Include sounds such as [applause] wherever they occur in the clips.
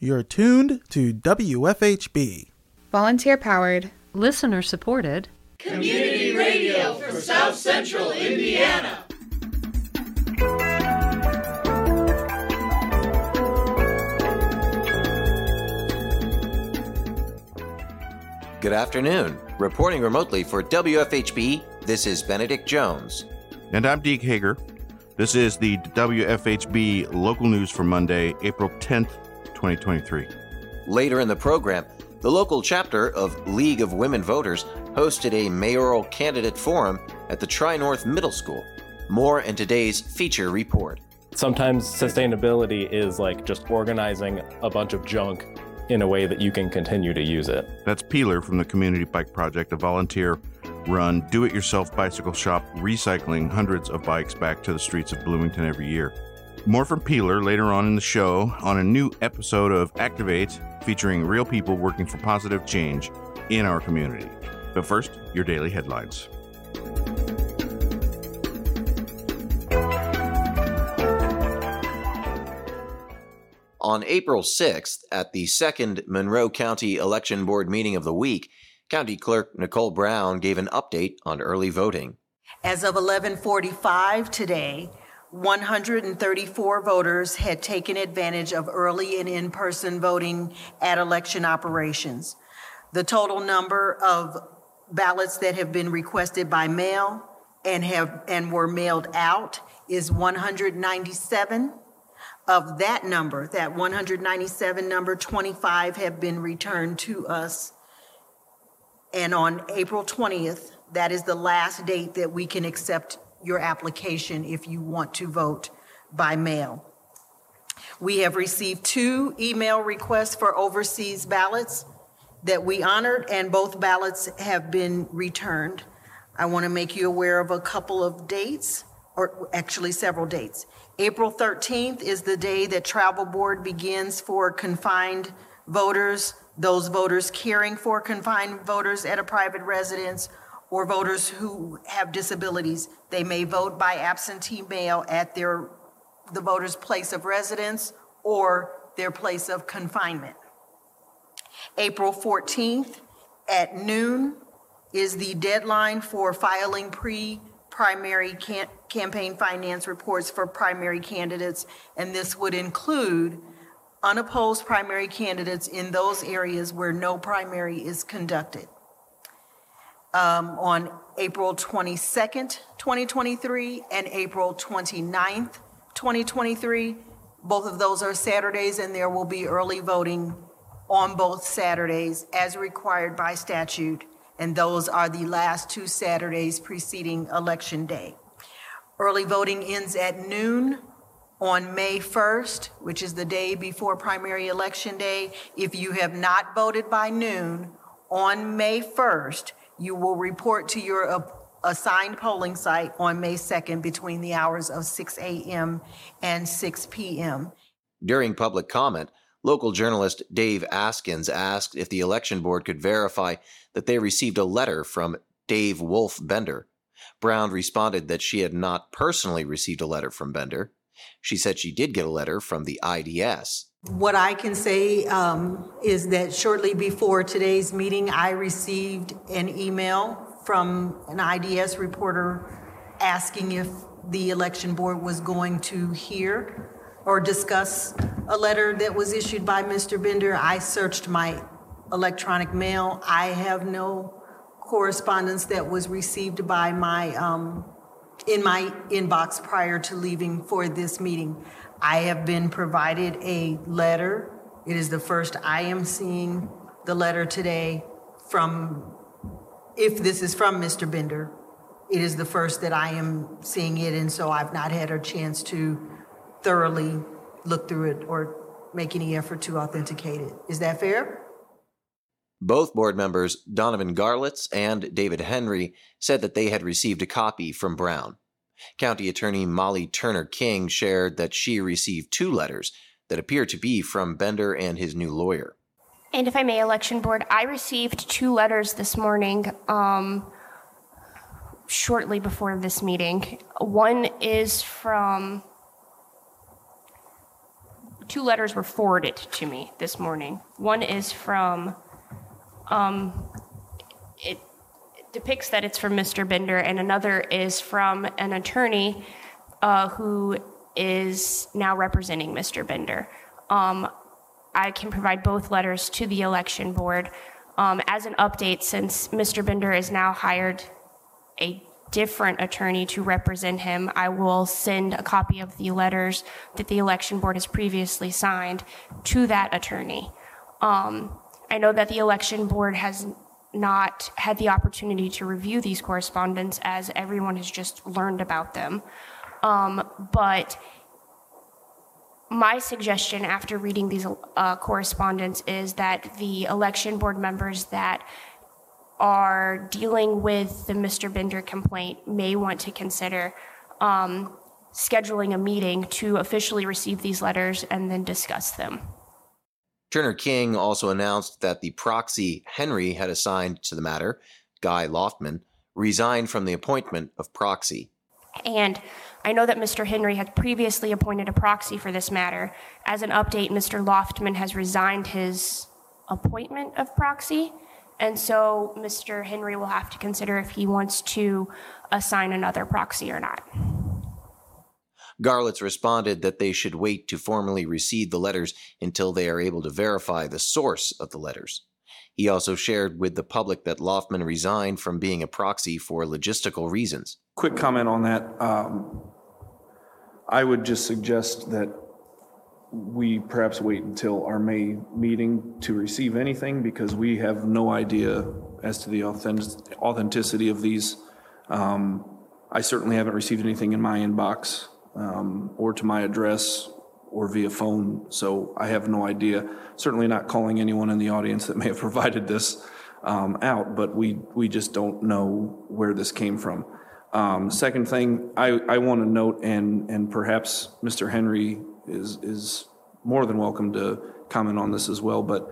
You're tuned to WFHB. Volunteer powered, listener supported, community radio for South Central Indiana. Good afternoon. Reporting remotely for WFHB, this is Benedict Jones. And I'm Deke Hager. This is the WFHB local news for Monday, April 10th, 2023. Later in the program, the local chapter of League of Women Voters hosted a mayoral candidate forum at the Tri North Middle School. More in today's feature report. Sometimes sustainability is like just organizing a bunch of junk in a way that you can continue to use it. That's Pealer from the Community Bike Project, a volunteer run, do it yourself bicycle shop recycling hundreds of bikes back to the streets of Bloomington every year. More from Pealer later on in the show on a new episode of Activate featuring real people working for positive change in our community. But first, your daily headlines. On April 6th, at the second Monroe County Election Board meeting of the week, County Clerk Nicole Browne gave an update on early voting. As of 11:45 today, 134 voters had taken advantage of early and in-person voting at election operations. The total number of ballots that have been requested by mail and have and were mailed out is 197. Of that number, that 197 number, 25 have been returned to us and on April 20th, that is the last date that we can accept your application if you want to vote by mail. We have received two email requests for overseas ballots that we honored, and both ballots have been returned. I want to make you aware of a couple of dates, or actually several dates. April 13th is the day that travel board begins for confined voters those voters caring for confined voters at a private residence or voters who have disabilities. They may vote by absentee mail at their the voter's place of residence or their place of confinement. April 14th at noon is the deadline for filing pre-primary campaign finance reports for primary candidates, and this would include unopposed primary candidates in those areas where no primary is conducted. Um, on April 22nd, 2023, and April 29th, 2023. Both of those are Saturdays, and there will be early voting on both Saturdays as required by statute, and those are the last two Saturdays preceding Election Day. Early voting ends at noon on May 1st, which is the day before primary election day, if you have not voted by noon on May 1st, you will report to your assigned polling site on May 2nd between the hours of 6 a.m. and 6 p.m. During public comment, local journalist Dave Askins asked if the election board could verify that they received a letter from Dave Wolfe Bender. Browne responded that she had not personally received a letter from Bender. She said she did get a letter from the IDS. What I can say um, is that shortly before today's meeting, I received an email from an IDS reporter asking if the election board was going to hear or discuss a letter that was issued by Mr. Bender. I searched my electronic mail. I have no correspondence that was received by my um, in my inbox prior to leaving for this meeting. I have been provided a letter. It is the first I am seeing the letter today from, if this is from Mr. Bender, it is the first that I am seeing it, and so I've not had a chance to thoroughly look through it or make any effort to authenticate it. Is that fair? Both board members, Donovan Garletts and David Henry, said that they had received a copy from Browne. County Attorney Molly Turner King shared that she received two letters that appear to be from Bender and his new lawyer. And if I may, Election Board, I received two letters this morning, um, shortly before this meeting. One is from two letters were forwarded to me this morning. One is from, um, it depicts that it's from Mr. Bender, and another is from an attorney uh, who is now representing Mr. Bender. Um, I can provide both letters to the election board. Um, as an update, since Mr. Bender is now hired a different attorney to represent him, I will send a copy of the letters that the election board has previously signed to that attorney. Um, I know that the election board has not had the opportunity to review these correspondence as everyone has just learned about them. Um, but my suggestion after reading these uh, correspondence is that the election board members that are dealing with the Mr. Bender complaint may want to consider um, scheduling a meeting to officially receive these letters and then discuss them. Turner King also announced that the proxy Henry had assigned to the matter, Guy Loftman, resigned from the appointment of proxy. And I know that Mr. Henry had previously appointed a proxy for this matter. As an update, Mr. Loftman has resigned his appointment of proxy. And so Mr. Henry will have to consider if he wants to assign another proxy or not. Garletts responded that they should wait to formally receive the letters until they are able to verify the source of the letters. He also shared with the public that Loftman resigned from being a proxy for logistical reasons. Quick comment on that. Um, I would just suggest that we perhaps wait until our May meeting to receive anything because we have no idea as to the authentic- authenticity of these. Um, I certainly haven't received anything in my inbox um, or to my address or via phone, so I have no idea. Certainly not calling anyone in the audience that may have [laughs] provided this um, out, but we, we just don't know where this came from. Um, Second thing, I, I want to note, and, and perhaps Mr. Henry is, is more than welcome to comment on this as well, but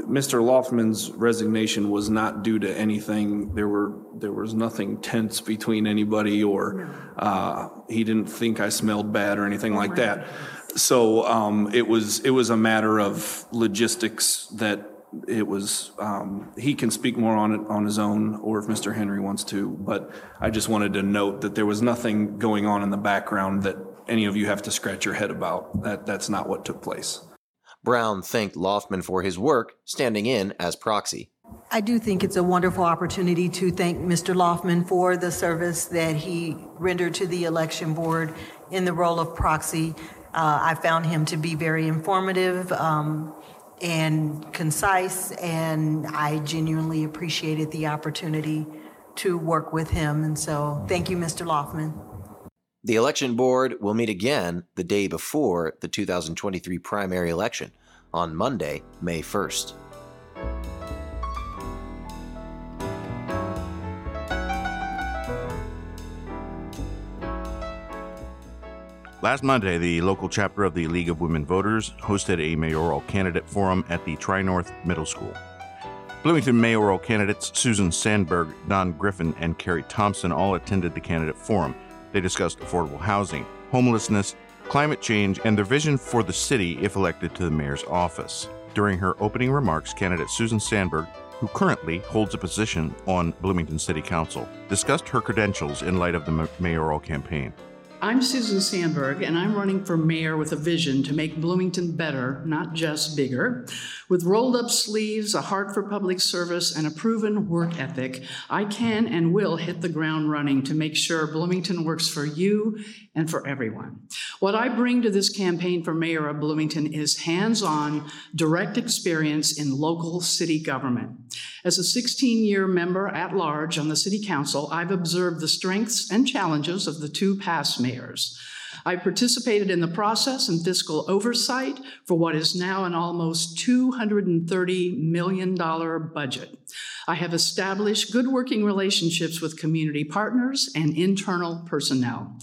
Mr. Loftman's resignation was not due to anything. There were, there was nothing tense between anybody, or uh, he didn't think I smelled bad or anything like that. So um, it was, it was a matter of logistics that it was, um, he can speak more on it on his own, or if Mr. Henry wants to, but I just wanted to note that there was nothing going on in the background that any of you have to scratch your head about. That, that's not what took place. Browne thanked Loftman for his work standing in as proxy. I do think it's a wonderful opportunity to thank Mr. Loftman for the service that he rendered to the election board in the role of proxy. Uh, I found him to be very informative um, and concise, and I genuinely appreciated the opportunity to work with him. And so, thank you, Mr. Loftman. The election board will meet again the day before the 2023 primary election on Monday, May 1st. Last Monday, the local chapter of the League of Women Voters hosted a mayoral candidate forum at the Tri North Middle School. Bloomington mayoral candidates Susan Sandberg, Don Griffin, and Kerry Thomson all attended the candidate forum. They discussed affordable housing, homelessness, climate change, and their vision for the city if elected to the mayor's office. During her opening remarks, candidate Susan Sandberg, who currently holds a position on Bloomington City Council, discussed her credentials in light of the mayoral campaign. I'm Susan Sandberg, and I'm running for mayor with a vision to make Bloomington better, not just bigger. With rolled up sleeves, a heart for public service, and a proven work ethic, I can and will hit the ground running to make sure Bloomington works for you and for everyone. What I bring to this campaign for mayor of Bloomington is hands on, direct experience in local city government. As a 16 year member at large on the city council, I've observed the strengths and challenges of the two past mayors. I participated in the process and fiscal oversight for what is now an almost $230 million budget. I have established good working relationships with community partners and internal personnel.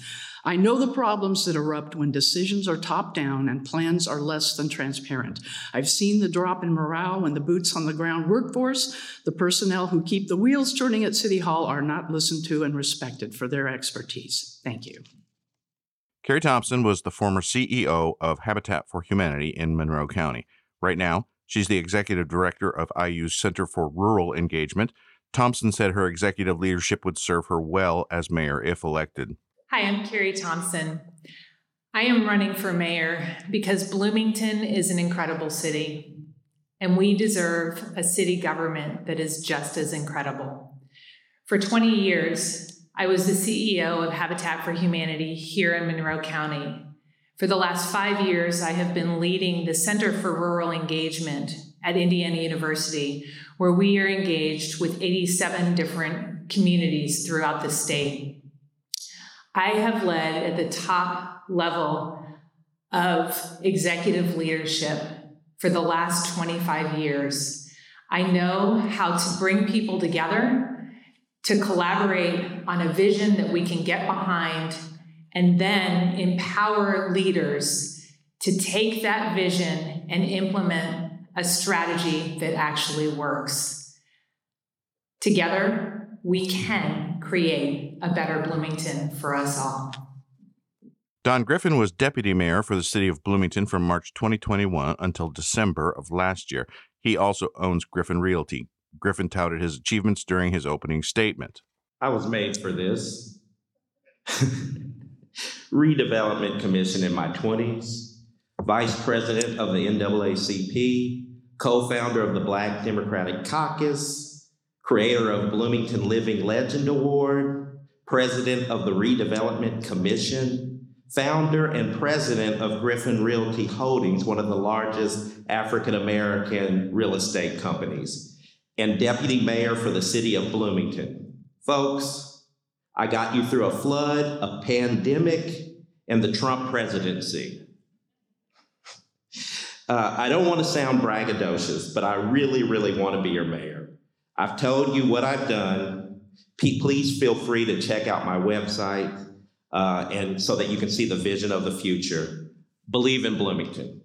I know the problems that erupt when decisions are top down and plans are less than transparent. I've seen the drop in morale when the boots on the ground workforce, the personnel who keep the wheels turning at City Hall, are not listened to and respected for their expertise. Thank you. Kerry Thomson was the former CEO of Habitat for Humanity in Monroe County. Right now, she's the executive director of IU's Center for Rural Engagement. Thomson said her executive leadership would serve her well as mayor if elected. Hi, I'm Kerry Thomson. I am running for mayor because Bloomington is an incredible city, and we deserve a city government that is just as incredible. For 20 years, I was the CEO of Habitat for Humanity here in Monroe County. For the last five years, I have been leading the Center for Rural Engagement at Indiana University, where we are engaged with 87 different communities throughout the state. I have led at the top level of executive leadership for the last 25 years. I know how to bring people together, to collaborate on a vision that we can get behind, and then empower leaders to take that vision and implement a strategy that actually works. Together, we can create a better Bloomington for us all. Don Griffin was deputy mayor for the city of Bloomington from March 2021 until December of last year. He also owns Griffin Realty. Griffin touted his achievements during his opening statement. I was made for this. [laughs] Redevelopment Commission in my 20s, vice president of the NAACP, co founder of the Black Democratic Caucus, creator of Bloomington Living Legend Award, president of the Redevelopment Commission, founder and president of Griffin Realty Holdings, one of the largest African American real estate companies, and deputy mayor for the city of Bloomington. Folks, I got you through a flood, a pandemic, and the Trump presidency. Uh, I don't want to sound braggadocious, but I really, really want to be your mayor. I've told you what I've done. P- please feel free to check out my website uh, and so that you can see the vision of the future. Believe in Bloomington.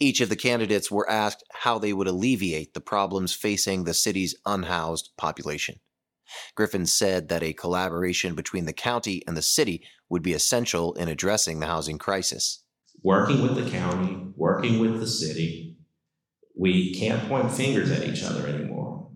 Each of the candidates were asked how they would alleviate the problems facing the city's unhoused population. Griffin said that a collaboration between the county and the city would be essential in addressing the housing crisis working with the county, working with the city. We can't point fingers at each other anymore,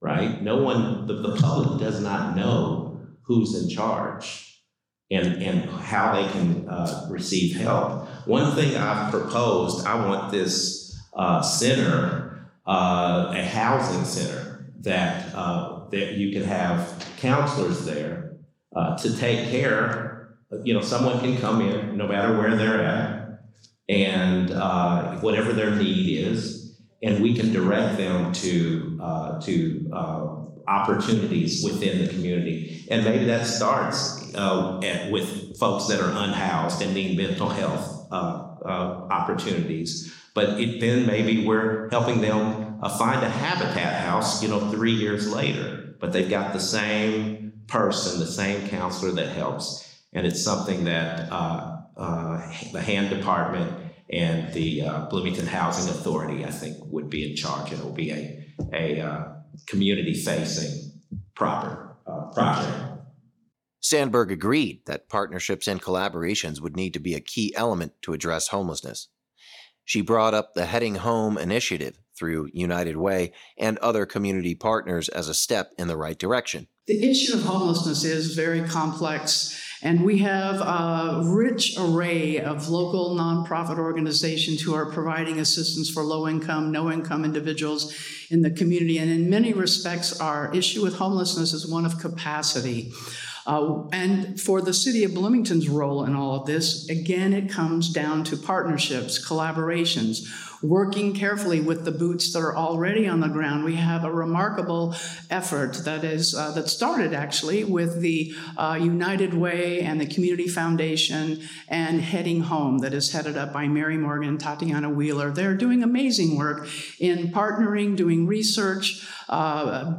right? No one, the, the public does not know who's in charge and, and how they can uh, receive help. One thing I've proposed, I want this uh, center, uh, a housing center, that, uh, that you can have counselors there uh, to take care. You know, someone can come in, no matter where they're at, and uh, whatever their need is, and we can direct them to to opportunities within the community. And maybe that starts uh, at, with folks that are unhoused and need mental health opportunities. But it, then maybe we're helping them find a habitat house, you know, three years later. But they've got the same person, the same counselor that helps, and it's something that uh, the HAND department and the uh, Bloomington Housing Authority, I think, would be in charge. It will be a, a uh, community facing proper uh, project. Sandberg agreed that partnerships and collaborations would need to be a key element to address homelessness. She brought up the Heading Home initiative through United Way and other community partners as a step in the right direction. The issue of homelessness is very complex and we have a rich array of local nonprofit organizations who are providing assistance for low income, no income individuals in the community. And in many respects, our issue with homelessness is one of capacity. Uh, and for the city of Bloomington's role in all of this, again, it comes down to partnerships, collaborations, working carefully with the boots that are already on the ground. We have a remarkable effort that is uh, that started actually with the uh, United Way and the Community Foundation and Heading Home that is headed up by Mary Morgan and Tatiana Wheeler. They're doing amazing work in partnering, doing research, uh,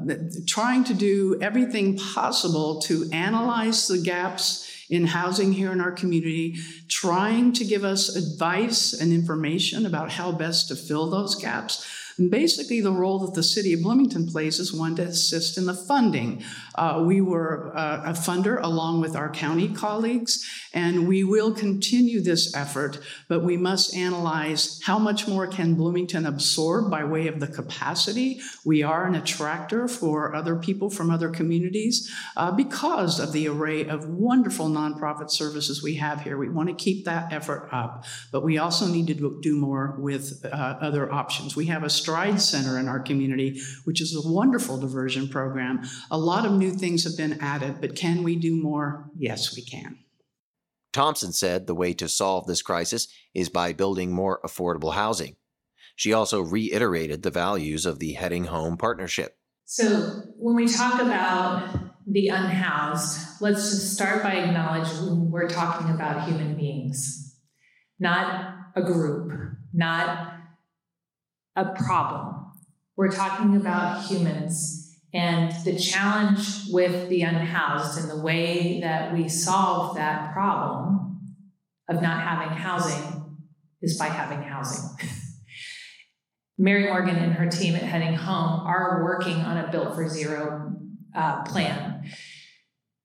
trying to do everything possible to analyze the gaps in housing here in our community, trying to give us advice and information about how best to fill those gaps. And basically, the role that the city of Bloomington plays is one to assist in the funding. Uh, we were uh, a funder along with our county colleagues, and we will continue this effort, but we must analyze how much more can Bloomington absorb by way of the capacity. We are an attractor for other people from other communities uh, because of the array of wonderful nonprofit services we have here. We want to keep that effort up, but we also need to do more with uh, other options. We have a Stride Center in our community, which is a wonderful diversion program. A lot of new things have been added, but can we do more? Yes, we can. Thomson said the way to solve this crisis is by building more affordable housing. She also reiterated the values of the Heading Home Partnership. So, when we talk about the unhoused, let's just start by acknowledging we're talking about human beings, not a group, not a problem. We're talking about humans. And the challenge with the unhoused and the way that we solve that problem of not having housing is by having housing. [laughs] Mary Morgan and her team at Heading Home are working on a Built for Zero uh, plan.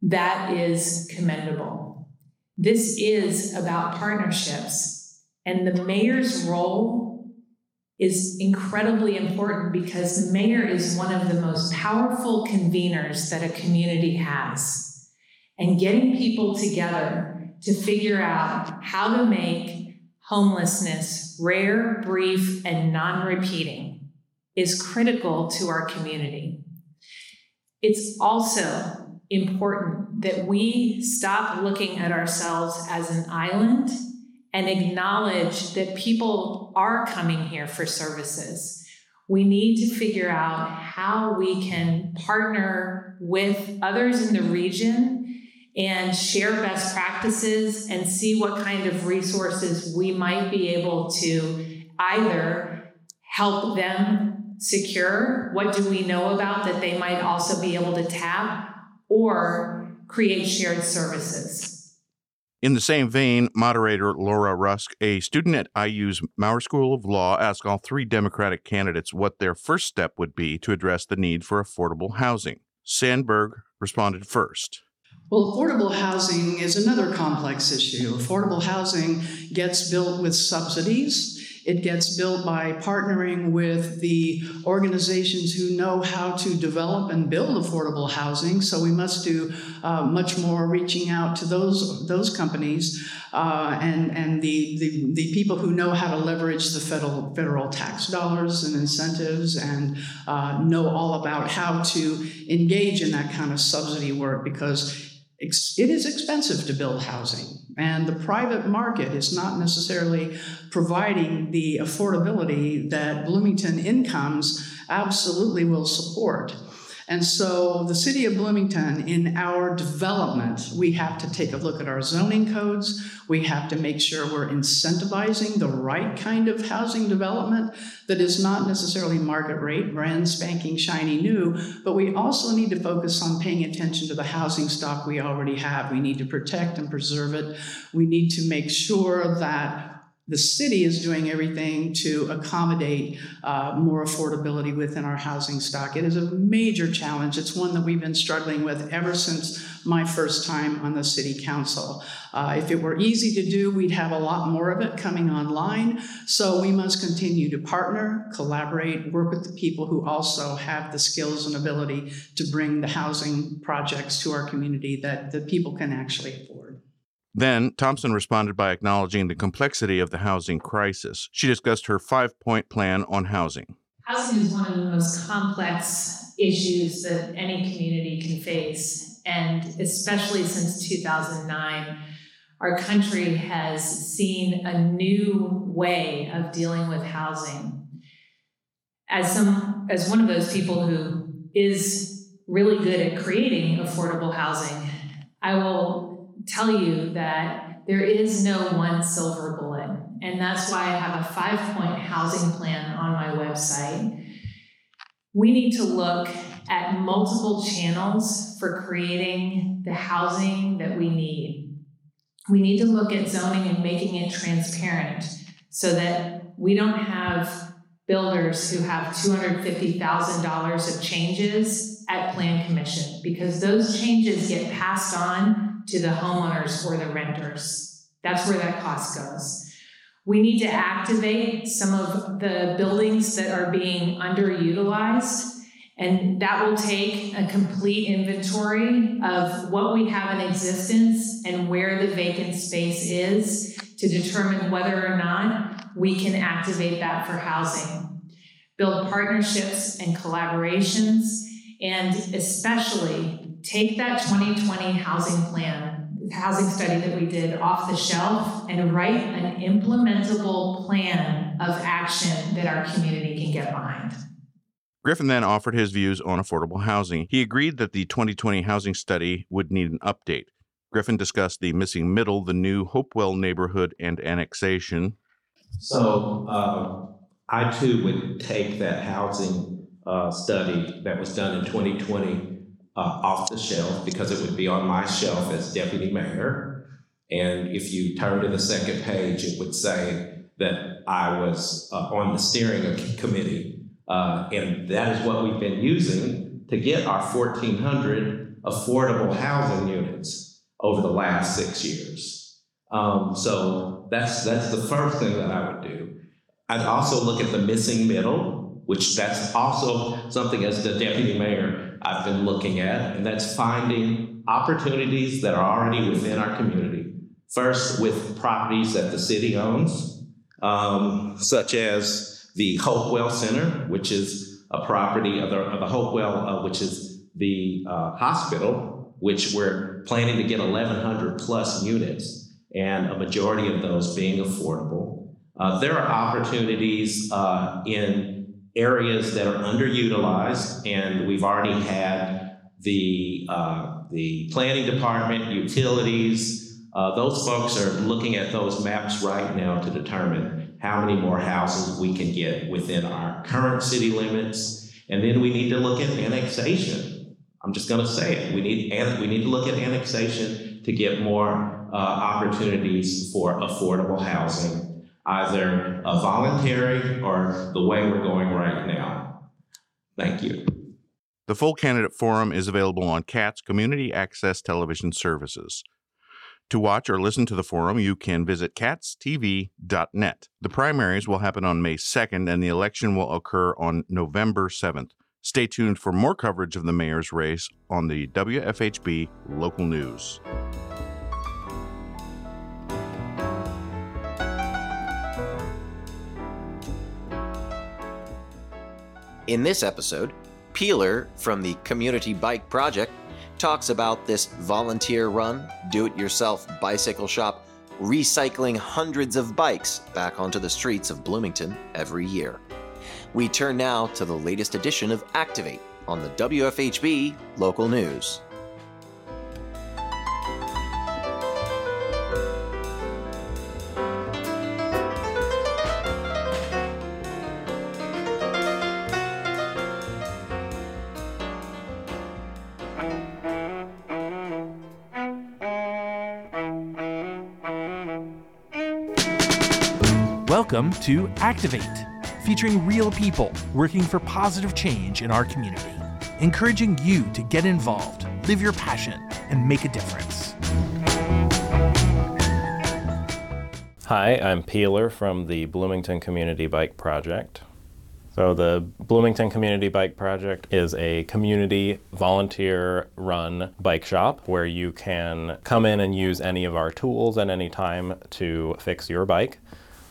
That is commendable. This is about partnerships, and the mayor's role is incredibly important because the mayor is one of the most powerful conveners that a community has. And getting people together to figure out how to make homelessness, rare, brief, and non repeating, is critical to our community. It's also important that we stop looking at ourselves as an island and acknowledge that people are coming here for services. We need to figure out how we can partner with others in the region and share best practices and see what kind of resources we might be able to either help them secure what do we know about that they might also be able to tap or create shared services. In the same vein, moderator Laura Rusk, a student at IU's Maurer School of Law, asked all three Democratic candidates what their first step would be to address the need for affordable housing. Sandberg responded first. Well, affordable housing is another complex issue. Affordable housing gets built with subsidies. It gets built by partnering with the organizations who know how to develop and build affordable housing. So we must do uh, much more reaching out to those those companies uh, and and the, the the people who know how to leverage the federal federal tax dollars and incentives and uh, know all about how to engage in that kind of subsidy work because it is expensive to build housing, and the private market is not necessarily providing the affordability that Bloomington incomes absolutely will support. And so, the city of Bloomington, in our development, we have to take a look at our zoning codes. We have to make sure we're incentivizing the right kind of housing development that is not necessarily market rate, brand spanking, shiny new, but we also need to focus on paying attention to the housing stock we already have. We need to protect and preserve it. We need to make sure that the city is doing everything to accommodate uh, more affordability within our housing stock. It is a major challenge. It's one that we've been struggling with ever since my first time on the city council. Uh, if it were easy to do, we'd have a lot more of it coming online. So we must continue to partner, collaborate, work with the people who also have the skills and ability to bring the housing projects to our community that the people can actually afford. Then, Thomson responded by acknowledging the complexity of the housing crisis. She discussed her five point plan on housing. Housing is one of the most complex issues that any community can face. And especially since 2009, our country has seen a new way of dealing with housing. As, some, as one of those people who is really good at creating affordable housing, I will tell you that there is no one silver bullet. And that's why I have a five point housing plan on my website. We need to look at multiple channels for creating the housing that we need. We need to look at zoning and making it transparent so that we don't have builders who have $250,000 of changes at Plan Commission because those changes get passed on to the homeowners or the renters. That's where that cost goes. We need to activate some of the buildings that are being underutilized. And that will take a complete inventory of what we have in existence and where the vacant space is to determine whether or not we can activate that for housing. Build partnerships and collaborations, and especially take that 2020 housing plan, housing study that we did off the shelf, and write an implementable plan of action that our community can get behind. Griffin then offered his views on affordable housing. He agreed that the 2020 housing study would need an update. Griffin discussed the missing middle, the new Hopewell neighborhood, and annexation. So uh, I too would take that housing uh, study that was done in 2020 uh, off the shelf because it would be on my shelf as deputy mayor. And if you turn to the second page, it would say that I was uh, on the steering committee uh, and that is what we've been using to get our 1,400 affordable housing units over the last six years. Um, so that's that's the first thing that I would do. I'd also look at the missing middle, which that's also something as the deputy mayor I've been looking at, and that's finding opportunities that are already within our community. First, with properties that the city owns, um, such as the Hopewell Center, which is a property of the, of the Hopewell, uh, which is the uh, hospital, which we're planning to get 1,100 plus units, and a majority of those being affordable. Uh, there are opportunities uh, in areas that are underutilized, and we've already had the uh, the planning department, utilities. Uh, those folks are looking at those maps right now to determine how many more houses we can get within our current city limits. And then we need to look at annexation. I'm just going to say it. We need, we need to look at annexation to get more uh, opportunities for affordable housing, either a voluntary or the way we're going right now. Thank you. The full candidate forum is available on CATS Community Access Television Services. To watch or listen to the forum, you can visit catstv.net. The primaries will happen on May 2nd, and the election will occur on November 7th. Stay tuned for more coverage of the mayor's race on the WFHB local news. In this episode, Pealer from the Community Bike Project talks about this volunteer run, do it yourself bicycle shop, recycling hundreds of bikes back onto the streets of Bloomington every year. We turn now to the latest edition of Activate on the WFHB local news. Welcome to Activate, featuring real people working for positive change in our community, encouraging you to get involved, live your passion, and make a difference. Hi, I'm Pealer from the Bloomington Community Bike Project. So, the Bloomington Community Bike Project is a community volunteer run bike shop where you can come in and use any of our tools at any time to fix your bike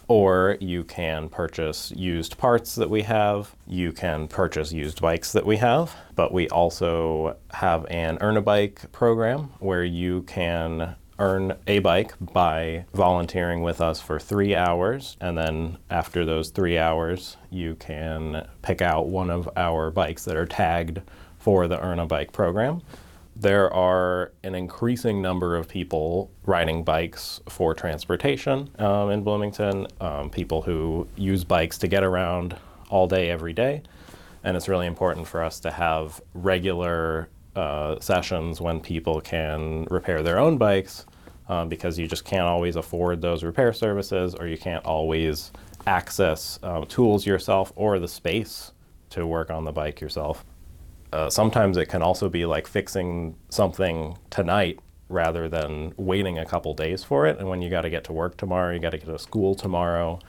or you can purchase used parts that we have. You can purchase used bikes that we have, but we also have an Earn a Bike program where you can earn a bike by volunteering with us for three hours. And then after those three hours, you can pick out one of our bikes that are tagged for the Earn a Bike program there are an increasing number of people riding bikes for transportation um, in Bloomington, um, people who use bikes to get around all day, every day. And it's really important for us to have regular uh, sessions when people can repair their own bikes um, because you just can't always afford those repair services or you can't always access um, tools yourself or the space to work on the bike yourself. Uh, sometimes it can also be like fixing something tonight rather than waiting a couple days for it. And when you got to get to work tomorrow, you got to get to school tomorrow.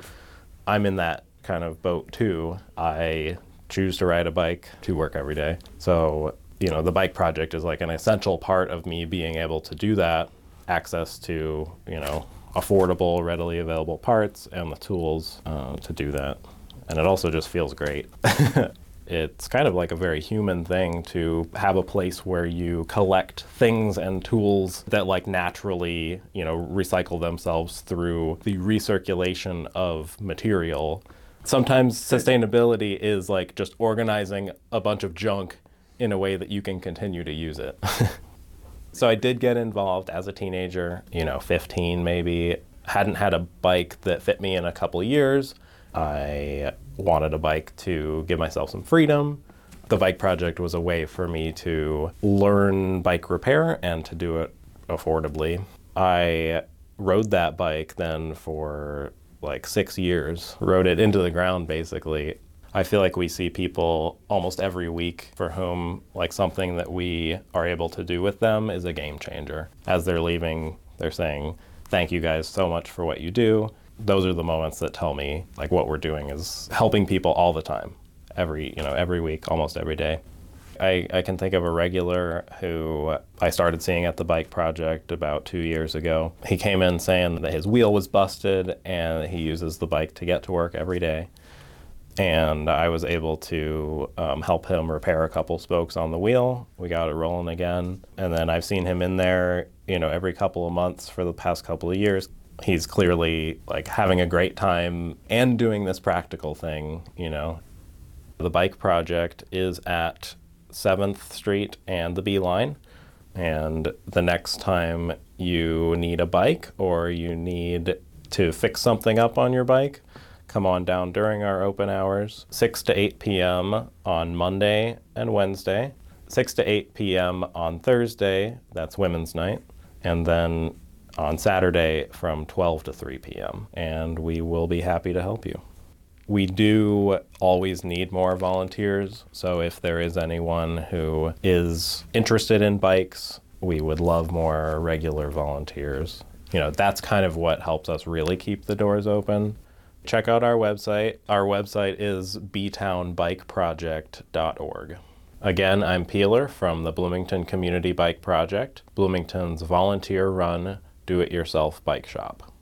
I'm in that kind of boat too. I choose to ride a bike to work every day. So, you know, the bike project is like an essential part of me being able to do that, access to, you know, affordable, readily available parts and the tools uh, to do that. And it also just feels great. [laughs] it's kind of like a very human thing to have a place where you collect things and tools that like naturally, you know, recycle themselves through the recirculation of material. Sometimes sustainability is like just organizing a bunch of junk in a way that you can continue to use it. [laughs] so I did get involved as a teenager, you know, 15 maybe. Hadn't had a bike that fit me in a couple years. I wanted a bike to give myself some freedom. The bike project was a way for me to learn bike repair and to do it affordably. I rode that bike then for like six years, rode it into the ground basically. I feel like we see people almost every week for whom like something that we are able to do with them is a game changer. As they're leaving, they're saying, Thank you guys so much for what you do those are the moments that tell me like what we're doing is helping people all the time every you know every week almost every day I, I can think of a regular who I started seeing at the bike project about two years ago. He came in saying that his wheel was busted and he uses the bike to get to work every day. And I was able to um, help him repair a couple spokes on the wheel. We got it rolling again. And then I've seen him in there, you know, every couple of months for the past couple of years he's clearly like having a great time and doing this practical thing, you know. The bike project is at 7th Street and the B line. And the next time you need a bike or you need to fix something up on your bike, come on down during our open hours, 6 to 8 p.m. on Monday and Wednesday, 6 to 8 p.m. on Thursday, that's Women's Night, and then on Saturday from 12 to 3 p.m., and we will be happy to help you. We do always need more volunteers, so if there is anyone who is interested in bikes, we would love more regular volunteers. You know, that's kind of what helps us really keep the doors open. Check out our website. Our website is btownbikeproject.org. Again, I'm Pealer from the Bloomington Community Bike Project, Bloomington's volunteer run do it yourself bike shop.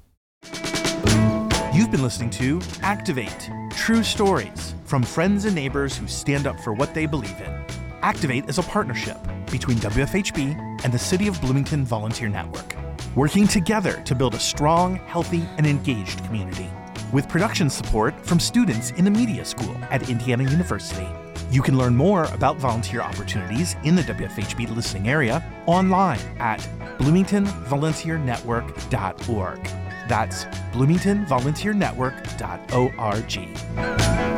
You've been listening to Activate True Stories from friends and neighbors who stand up for what they believe in. Activate is a partnership between WFHB and the City of Bloomington Volunteer Network, working together to build a strong, healthy, and engaged community. With production support from students in the media school at Indiana University. You can learn more about volunteer opportunities in the WFHB listening area online at bloomingtonvolunteernetwork.org. That's bloomingtonvolunteernetwork.org.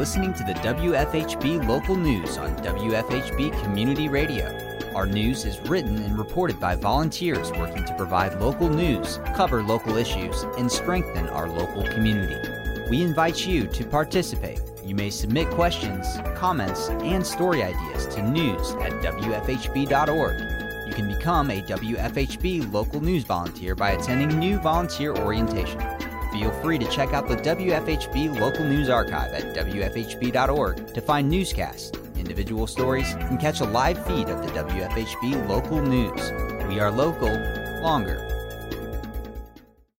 listening to the WFHB local news on WFHB Community Radio. Our news is written and reported by volunteers working to provide local news, cover local issues, and strengthen our local community. We invite you to participate. You may submit questions, comments, and story ideas to news at WFHB.org You can become a WFHB local news volunteer by attending new volunteer orientation. Feel free to check out the WFHB local news archive at WFHB.org to find newscasts, individual stories, and catch a live feed of the WFHB local news. We are local, longer,